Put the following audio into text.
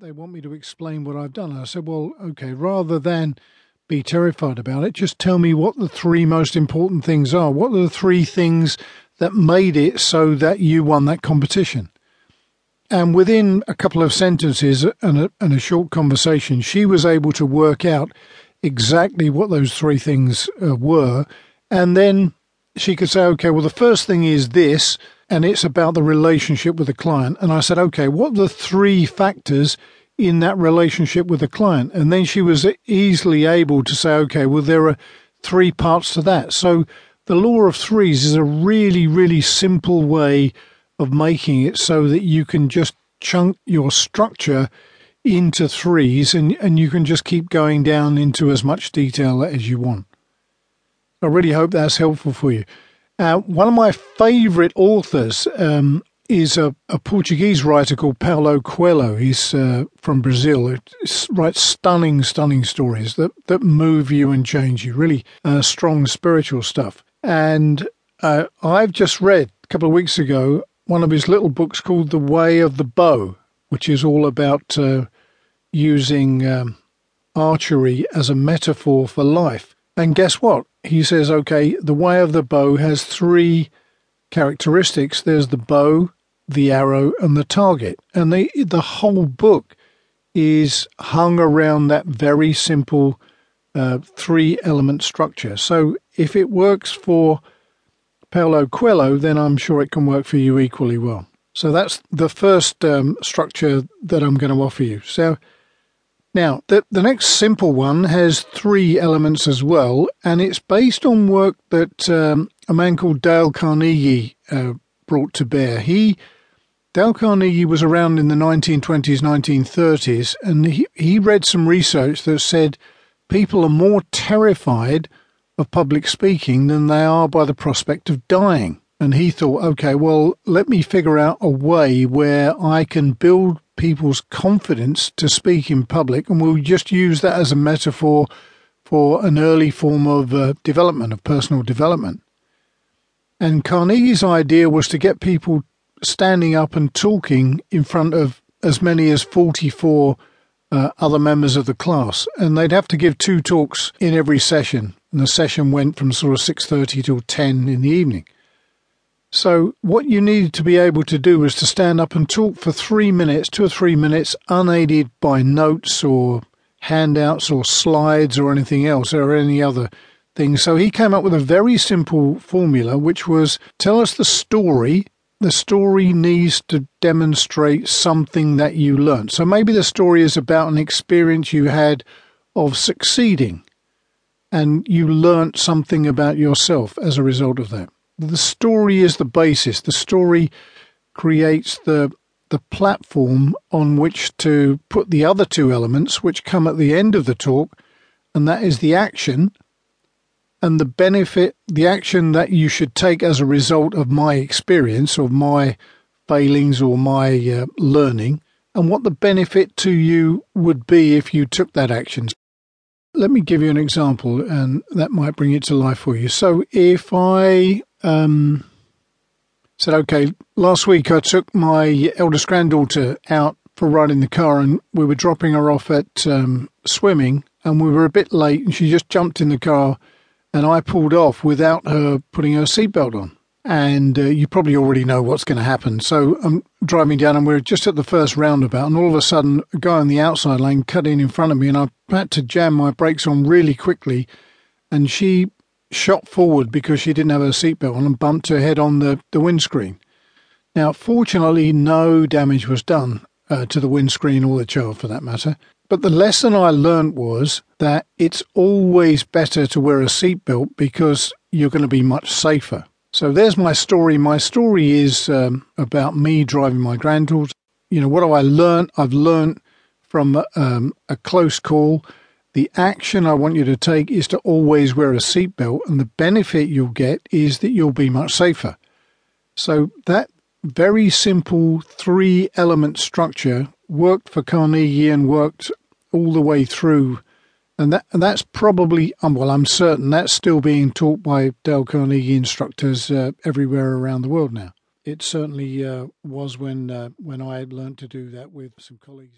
They want me to explain what I've done. And I said, well, okay, rather than be terrified about it, just tell me what the three most important things are. What are the three things that made it so that you won that competition? And within a couple of sentences and a, and a short conversation, she was able to work out exactly what those three things uh, were. And then she could say, okay, well, the first thing is this, and it's about the relationship with the client. And I said, okay, what are the three factors in that relationship with the client? And then she was easily able to say, okay, well, there are three parts to that. So the law of threes is a really, really simple way of making it so that you can just chunk your structure into threes and, and you can just keep going down into as much detail as you want. I really hope that's helpful for you. Uh, one of my favourite authors um, is a, a, Portuguese writer called Paulo Coelho. He's uh, from Brazil. He writes stunning, stunning stories that, that move you and change you. Really uh, strong spiritual stuff. And uh, I've just read a couple of weeks ago one of his little books called The Way of the Bow, which is all about uh, using um, archery as a metaphor for life. And guess what? He says, okay, the way of the bow has three characteristics there's the bow, the arrow, and the target. And the, the whole book is hung around that very simple uh, three element structure. So if it works for Paulo Coelho, then I'm sure it can work for you equally well. So that's the first um, structure that I'm going to offer you. So now, the, the next simple one has three elements as well, and it's based on work that um, a man called Dale Carnegie uh, brought to bear. He Dale Carnegie was around in the 1920s, 1930s, and he, he read some research that said people are more terrified of public speaking than they are by the prospect of dying. And he thought, okay, well, let me figure out a way where I can build people's confidence to speak in public, and we'll just use that as a metaphor for an early form of uh, development, of personal development. And Carnegie's idea was to get people standing up and talking in front of as many as 44 uh, other members of the class, and they'd have to give two talks in every session. And the session went from sort of 6:30 till 10 in the evening. So, what you needed to be able to do was to stand up and talk for three minutes, two or three minutes, unaided by notes or handouts or slides or anything else or any other thing. So, he came up with a very simple formula, which was tell us the story. The story needs to demonstrate something that you learned. So, maybe the story is about an experience you had of succeeding and you learnt something about yourself as a result of that the story is the basis. The story creates the the platform on which to put the other two elements, which come at the end of the talk, and that is the action and the benefit, the action that you should take as a result of my experience or my failings or my uh, learning, and what the benefit to you would be if you took that action. Let me give you an example, and that might bring it to life for you. So, if I um, said, okay, last week I took my eldest granddaughter out for a ride in the car and we were dropping her off at um, swimming and we were a bit late and she just jumped in the car and I pulled off without her putting her seatbelt on. And uh, you probably already know what's going to happen. So I'm driving down and we're just at the first roundabout and all of a sudden a guy on the outside lane cut in in front of me and I had to jam my brakes on really quickly and she shot forward because she didn't have her seatbelt on and bumped her head on the, the windscreen. Now, fortunately, no damage was done uh, to the windscreen or the child for that matter. But the lesson I learned was that it's always better to wear a seatbelt because you're going to be much safer. So there's my story. My story is um, about me driving my granddaughter. You know, what have I learned? I've learned from um, a close call the action I want you to take is to always wear a seatbelt, and the benefit you'll get is that you'll be much safer. So, that very simple three element structure worked for Carnegie and worked all the way through. And, that, and that's probably, um, well, I'm certain that's still being taught by Dale Carnegie instructors uh, everywhere around the world now. It certainly uh, was when uh, when I learned to do that with some colleagues.